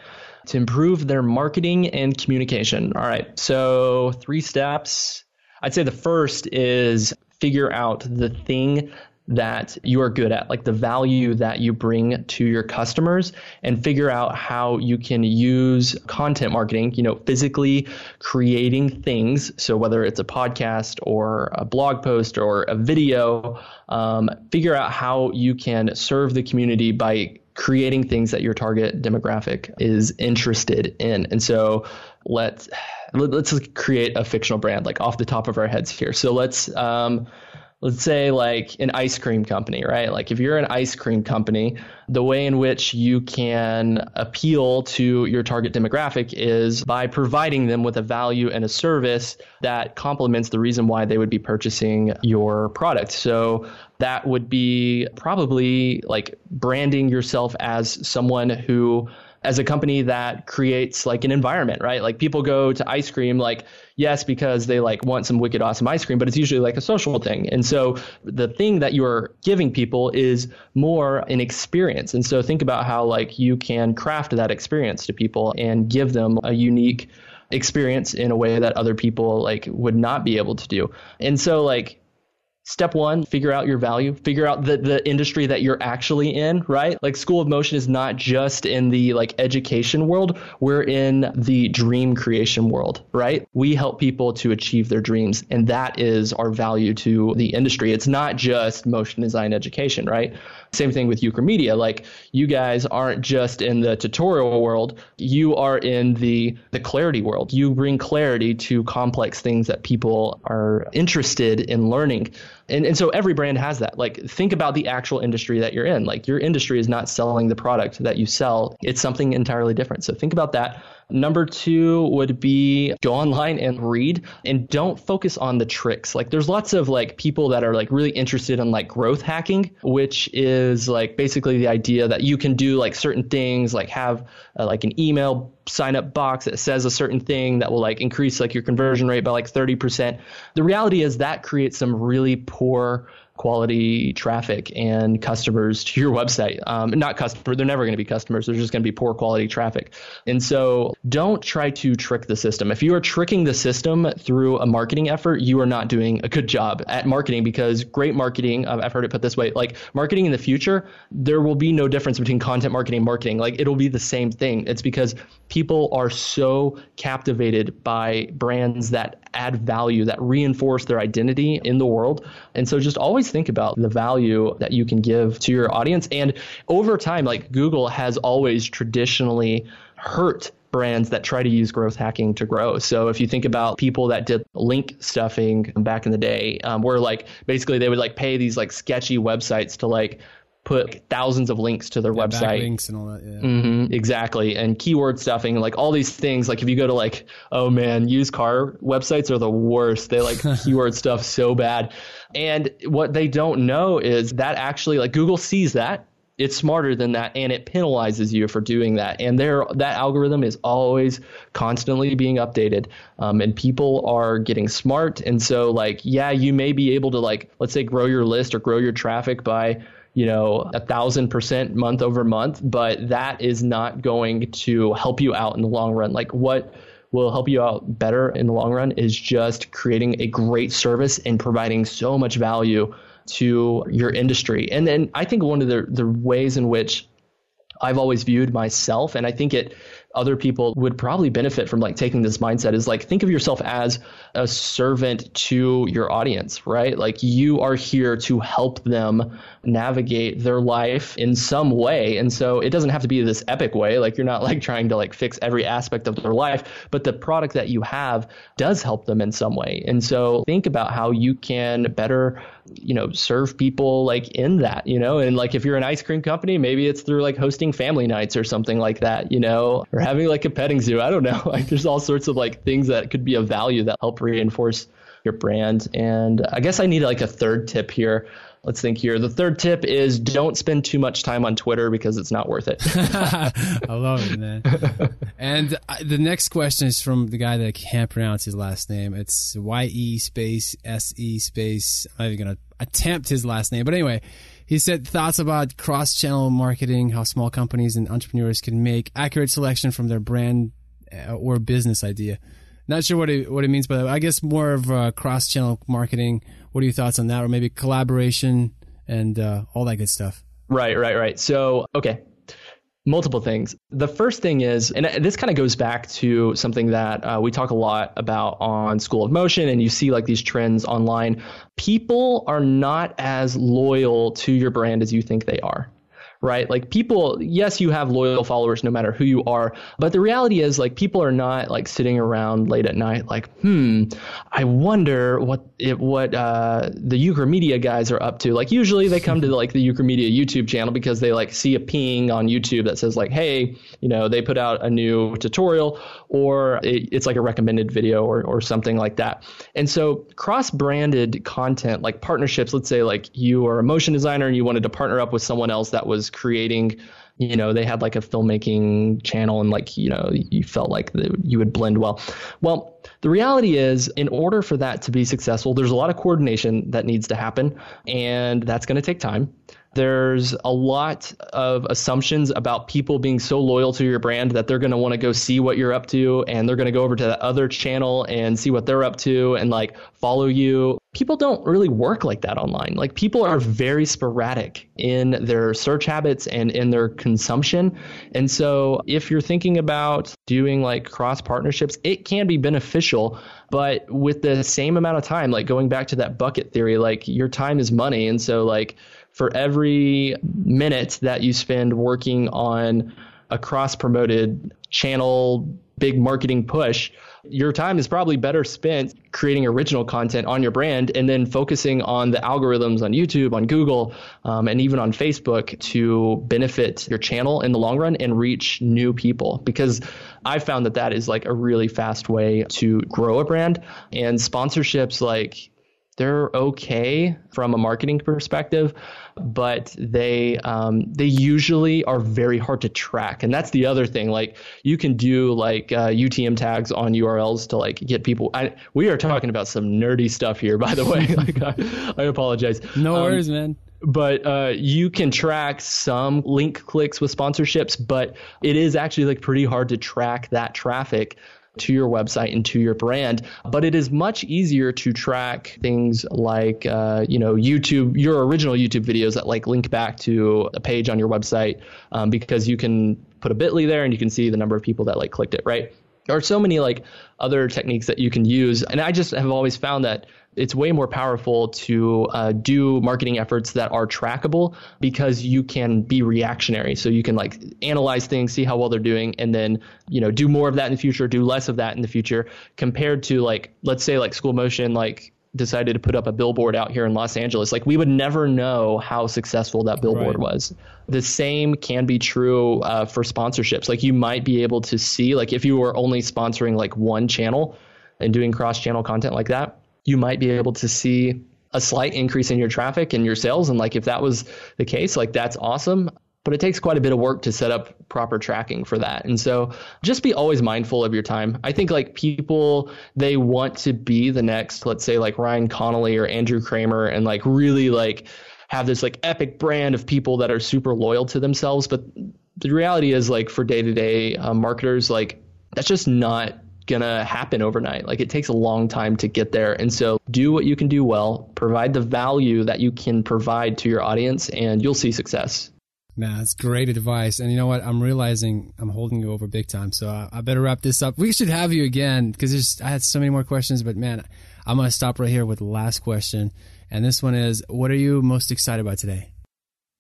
Speaker 1: To improve their marketing and communication. All right. So, three steps. I'd say the first is figure out the thing that you are good at, like the value that you bring to your customers, and figure out how you can use content marketing, you know, physically creating things. So, whether it's a podcast or a blog post or a video, um, figure out how you can serve the community by creating things that your target demographic is interested in. And so, let's let's create a fictional brand like off the top of our heads here. So let's um, let's say like an ice cream company, right? Like if you're an ice cream company, the way in which you can appeal to your target demographic is by providing them with a value and a service that complements the reason why they would be purchasing your product. So that would be probably like branding yourself as someone who as a company that creates like an environment, right? Like people go to ice cream, like, yes, because they like want some wicked awesome ice cream, but it's usually like a social thing. And so the thing that you're giving people is more an experience. And so think about how like you can craft that experience to people and give them a unique experience in a way that other people like would not be able to do. And so like step one, figure out your value, figure out the, the industry that you're actually in, right? Like School of Motion is not just in the like education world. We're in the dream creation world, right? We help people to achieve their dreams. And that is our value to the industry. It's not just motion design education, right? Same thing with Ukramedia. Like you guys aren't just in the tutorial world, you are in the the clarity world. You bring clarity to complex things that people are interested in learning. And, and so every brand has that. Like think about the actual industry that you're in. Like your industry is not selling the product that you sell. It's something entirely different. So think about that. Number two would be go online and read and don't focus on the tricks. Like there's lots of like people that are like really interested in like growth hacking, which is like basically the idea that you can do like certain things, like have uh, like an email sign up box that says a certain thing that will like increase like your conversion rate by like 30%. The reality is that creates some really poor quality traffic and customers to your website. Um, not customer, they're never going to be customers. They're just going to be poor quality traffic. And so don't try to trick the system. If you are tricking the system through a marketing effort, you are not doing a good job at marketing because great marketing, uh, I've heard it put this way, like marketing in the future, there will be no difference between content marketing and marketing. Like it'll be the same thing. It's because people are so captivated by brands that add value, that reinforce their identity in the world. And so just always think about the value that you can give to your audience. And over time, like Google has always traditionally hurt brands that try to use growth hacking to grow. So if you think about people that did link stuffing back in the day, um, where like basically they would like pay these like sketchy websites to like put thousands of links to their
Speaker 2: Yeah,
Speaker 1: website.
Speaker 2: backlinks and all that. Yeah.
Speaker 1: hmm exactly. And keyword stuffing, like all these things. Like if you go to like, oh man, used car websites are the worst. They like keyword stuff so bad. And what they don't know is that actually like Google sees that. It's smarter than that and it penalizes you for doing that. And there that algorithm is always constantly being updated. Um, and people are getting smart. And so like, yeah, you may be able to like, let's say grow your list or grow your traffic by you know, a thousand percent month over month, but that is not going to help you out in the long run. Like what will help you out better in the long run is just creating a great service and providing so much value to your industry. And then I think one of the, the ways in which I've always viewed myself, and I think it other people would probably benefit from like taking this mindset is like think of yourself as a servant to your audience, right? Like you are here to help them navigate their life in some way. And so it doesn't have to be this epic way. Like you're not like trying to like fix every aspect of their life, but the product that you have does help them in some way. And so think about how you can better you know serve people like in that you know? And like if you're an ice cream company maybe it's through like hosting family nights or something like that you know? Or having like a petting zoo i don't know. Like there's all sorts of like things that could be of value that help reinforce your brand. And i guess i need like a third tip here let's think here the third tip is don't spend too much time on twitter because it's not worth it
Speaker 2: I love it, man. and uh, the next question is from the guy that can't pronounce his last name. It's Y E space S E space. I'm not even gonna attempt his last name, but anyway, he said thoughts about cross-channel marketing, how small companies and entrepreneurs can make accurate selection from their brand uh, or business idea. Not sure what it, what it means, but I guess more of uh, cross-channel marketing. What are your thoughts on that, or maybe collaboration and uh, all that good stuff?
Speaker 1: Right, right, right. So, okay, multiple things. The first thing is, and this kind of goes back to something that uh, we talk a lot about on School of Motion, and you see like these trends online. People are not as loyal to your brand as you think they are. Right? Like people, yes, you have loyal followers no matter who you are, but the reality is like people are not like sitting around late at night like, hmm, I wonder what it, what uh, the Ukramedia guys are up to. Like usually they come to like the Ukramedia YouTube channel because they like see a ping on YouTube that says like, hey, you know, they put out a new tutorial or it, it's like a recommended video or, or something like that. And so cross branded content like partnerships, let's say like you are a motion designer and you wanted to partner up with someone else that was creating you know they had like a filmmaking channel and like you know you felt like the, you would blend well. Well the reality is in order for that to be successful there's a lot of coordination that needs to happen and that's going to take time. There's a lot of assumptions about people being so loyal to your brand that they're going to want to go see what you're up to and they're going to go over to that other channel and see what they're up to and like follow you people don't really work like that online. Like people are very sporadic in their search habits and in their consumption. And so if you're thinking about doing like cross partnerships, it can be beneficial, but with the same amount of time, like going back to that bucket theory, like your time is money. And so like for every minute that you spend working on a cross promoted channel, big marketing push, your time is probably better spent creating original content on your brand and then focusing on the algorithms on YouTube, on Google, um, and even on Facebook to benefit your channel in the long run and reach new people. Because I found that that is like a really fast way to grow a brand and sponsorships like they're okay from a marketing perspective, but they um, they usually are very hard to track. And that's the other thing. Like you can do like uh, UTM tags on URLs to like get people. I, we are talking about some nerdy stuff here, by the way. like I, I, apologize.
Speaker 2: No um, worries, man
Speaker 1: but uh, you can track some link clicks with sponsorships, but it is actually like pretty hard to track that traffic to your website and to your brand. But it is much easier to track things like, uh, you know, YouTube, your original YouTube videos that like link back to a page on your website um, because you can put a bit.ly there and you can see the number of people that like clicked it, right? There are so many like other techniques that you can use. And I just have always found that it's way more powerful to uh, do marketing efforts that are trackable because you can be reactionary. So you can like analyze things, see how well they're doing, and then you know do more of that in the future, do less of that in the future, compared to like let's say like School Motion like decided to put up a billboard out here in Los Angeles, like we would never know how successful that billboard right. was. The same can be true uh, for sponsorships. Like you might be able to see, like if you were only sponsoring like one channel and doing cross channel content like that, you might be able to see a slight increase in your traffic and your sales. And like if that was the case, like that's awesome. But it takes quite a bit of work to set up proper tracking for that. And so just be always mindful of your time. I think like people, they want to be the next, let's say like Ryan Connolly or Andrew Kramer and like really like have this like epic brand of people that are super loyal to themselves. But the reality is like for day to day marketers, like that's just not gonna happen overnight. Like it takes a long time to get there. And so do what you can do well, provide the value that you can provide to your audience, and you'll see success.
Speaker 2: Man, that's great advice. And you know what? I'm realizing I'm holding you over big time. So I, I better wrap this up. We should have you again because I had so many more questions, but man, I'm going to stop right here with the last question. And this one is, what are you most excited about today?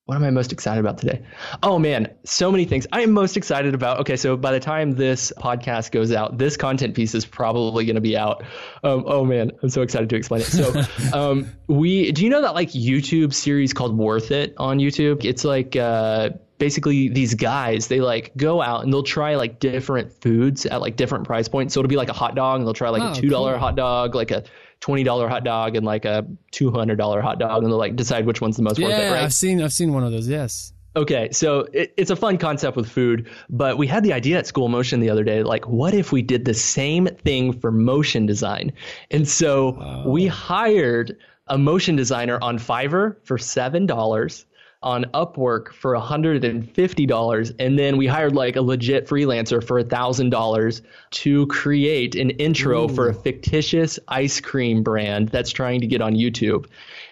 Speaker 1: What am I most excited about today? Oh man, so many things. I am most excited about. Okay, so by the time this podcast goes out, this content piece is probably going to be out. Um, oh man, I'm so excited to explain it. So, um, we do you know that like YouTube series called Worth It on YouTube? It's like uh, basically these guys they like go out and they'll try like different foods at like different price points. So it'll be like a hot dog and they'll try like oh, a two dollar cool. hot dog, like a twenty dollar hot dog and like a two hundred dollar hot dog, and they'll like decide which one's the most
Speaker 2: yeah,
Speaker 1: worth it. Right?
Speaker 2: I've seen I've seen one of those. Yes.
Speaker 1: Okay, so it, it's a fun concept with food, but we had the idea at School Motion the other day, like, what if we did the same thing for motion design? And so oh. we hired a motion designer on Fiverr for seven dollars on Upwork for $150. And then we hired like a legit freelancer for $1,000 to create an intro Ooh. for a fictitious ice cream brand that's trying to get on YouTube.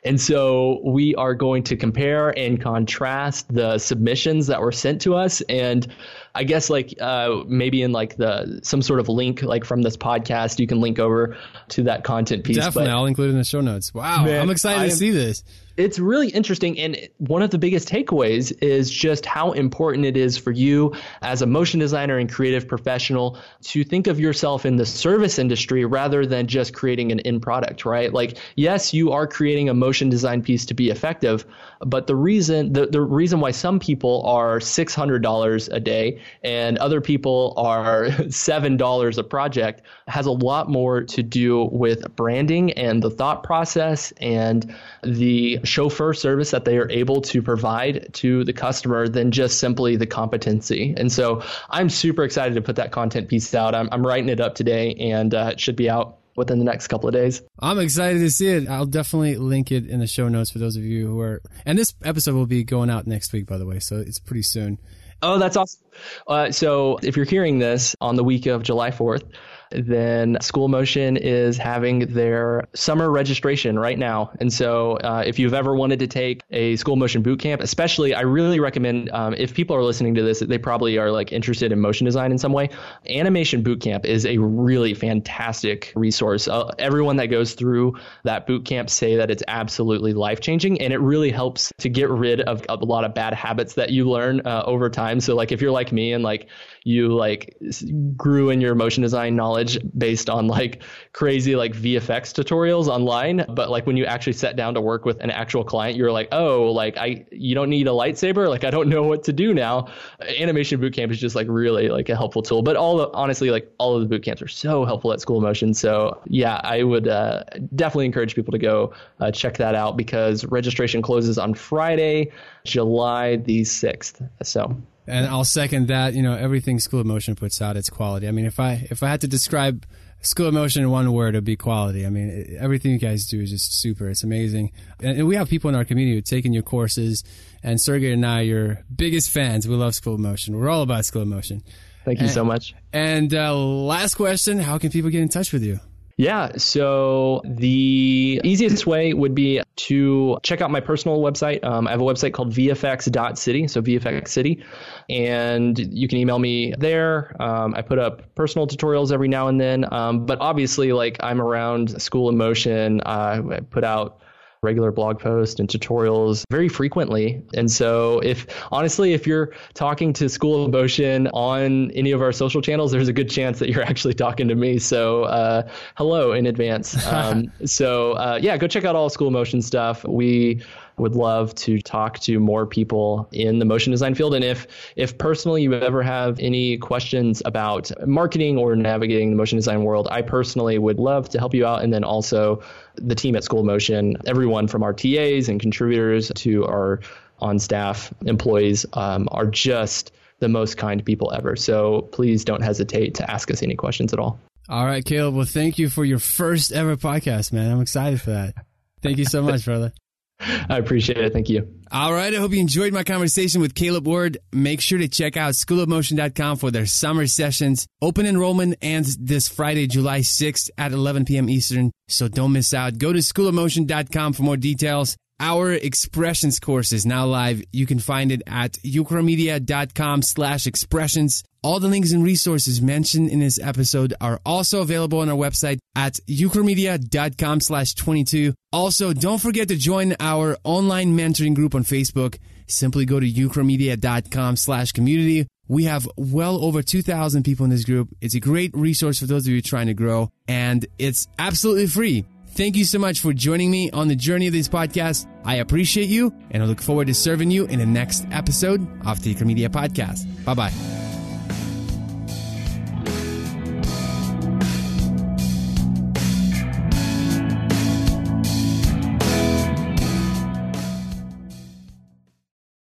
Speaker 1: And so we are going to compare and contrast the submissions that were sent to us. And I guess like uh, maybe in like the some sort of link like from this podcast, you can link over to that content piece.
Speaker 2: Definitely, but, I'll include it in the show notes. Wow, man, I'm excited to see this
Speaker 1: it's really interesting. And one of the biggest takeaways is just how important it is for you as a motion designer and creative professional to think of yourself in the service industry rather than just creating an end product, right? Like, yes, you are creating a motion design piece to be effective, but the reason, the, the reason why some people are $600 a day and other people are $7 a project has a lot more to do with branding and the thought process and the chauffeur service that they are able to provide to the customer than just simply the competency. And so I'm super excited to put that content piece out. I'm, I'm writing it up today and uh, it should be out within the next couple of days.
Speaker 2: I'm excited to see it. I'll definitely link it in the show notes for those of you who are. And this episode will be going out next week, by the way, so it's pretty soon.
Speaker 1: Oh, that's awesome. Uh, so if you're hearing this on the week of July 4th, then School Motion is having their summer registration right now. And so, uh, if you've ever wanted to take a School Motion boot camp, especially, I really recommend um, if people are listening to this, they probably are like interested in motion design in some way. Animation Boot Camp is a really fantastic resource. Uh, everyone that goes through that boot camp say that it's absolutely life changing, and it really helps to get rid of a lot of bad habits that you learn uh, over time. So, like if you're like me and like you like grew in your motion design knowledge based on like crazy like VFX tutorials online, but like when you actually sat down to work with an actual client, you're like, oh, like I you don't need a lightsaber, like I don't know what to do now. Animation Bootcamp is just like really like a helpful tool. But all the, honestly, like all of the boot camps are so helpful at School of Motion. So yeah, I would uh, definitely encourage people to go uh, check that out because registration closes on Friday, July the sixth. So
Speaker 2: and I'll second that. You know, everything School of Motion puts out, it's quality. I mean, if I if I had to describe School of Motion in one word, it'd be quality. I mean, everything you guys do is just super. It's amazing, and, and we have people in our community who are taking your courses. And Sergey and I are your biggest fans. We love School of Motion. We're all about School of Motion.
Speaker 1: Thank you
Speaker 2: and,
Speaker 1: so much.
Speaker 2: And uh, last question: How can people get in touch with you?
Speaker 1: Yeah, so the easiest way would be to check out my personal website. Um, I have a website called vfx.city, so VFX City, and you can email me there. Um, I put up personal tutorials every now and then, um, but obviously, like I'm around School of Motion. Uh, I put out regular blog posts and tutorials very frequently. And so, if honestly, if you're talking to School of Motion on any of our social channels, there's a good chance that you're actually talking to me. So, uh, hello in advance. Um, so, uh, yeah, go check out all School of Motion stuff. We would love to talk to more people in the motion design field. And if if personally you ever have any questions about marketing or navigating the motion design world, I personally would love to help you out. And then also the team at School Motion, everyone from our TAs and contributors to our on staff employees um, are just the most kind people ever. So please don't hesitate to ask us any questions at all.
Speaker 2: All right, Caleb. Well, thank you for your first ever podcast, man. I'm excited for that. Thank you so much, brother.
Speaker 1: I appreciate it. Thank you.
Speaker 2: All right. I hope you enjoyed my conversation with Caleb Ward. Make sure to check out schoolofmotion.com for their summer sessions. Open enrollment ends this Friday, July 6th at 11 p.m. Eastern. So don't miss out. Go to schoolofmotion.com for more details. Our expressions course is now live. You can find it at ukramedia.com slash expressions. All the links and resources mentioned in this episode are also available on our website at ukramedia.com slash 22. Also, don't forget to join our online mentoring group on Facebook. Simply go to ukramedia.com slash community. We have well over 2,000 people in this group. It's a great resource for those of you trying to grow, and it's absolutely free. Thank you so much for joining me on the journey of this podcast. I appreciate you, and I look forward to serving you in the next episode of the Media Podcast. Bye bye.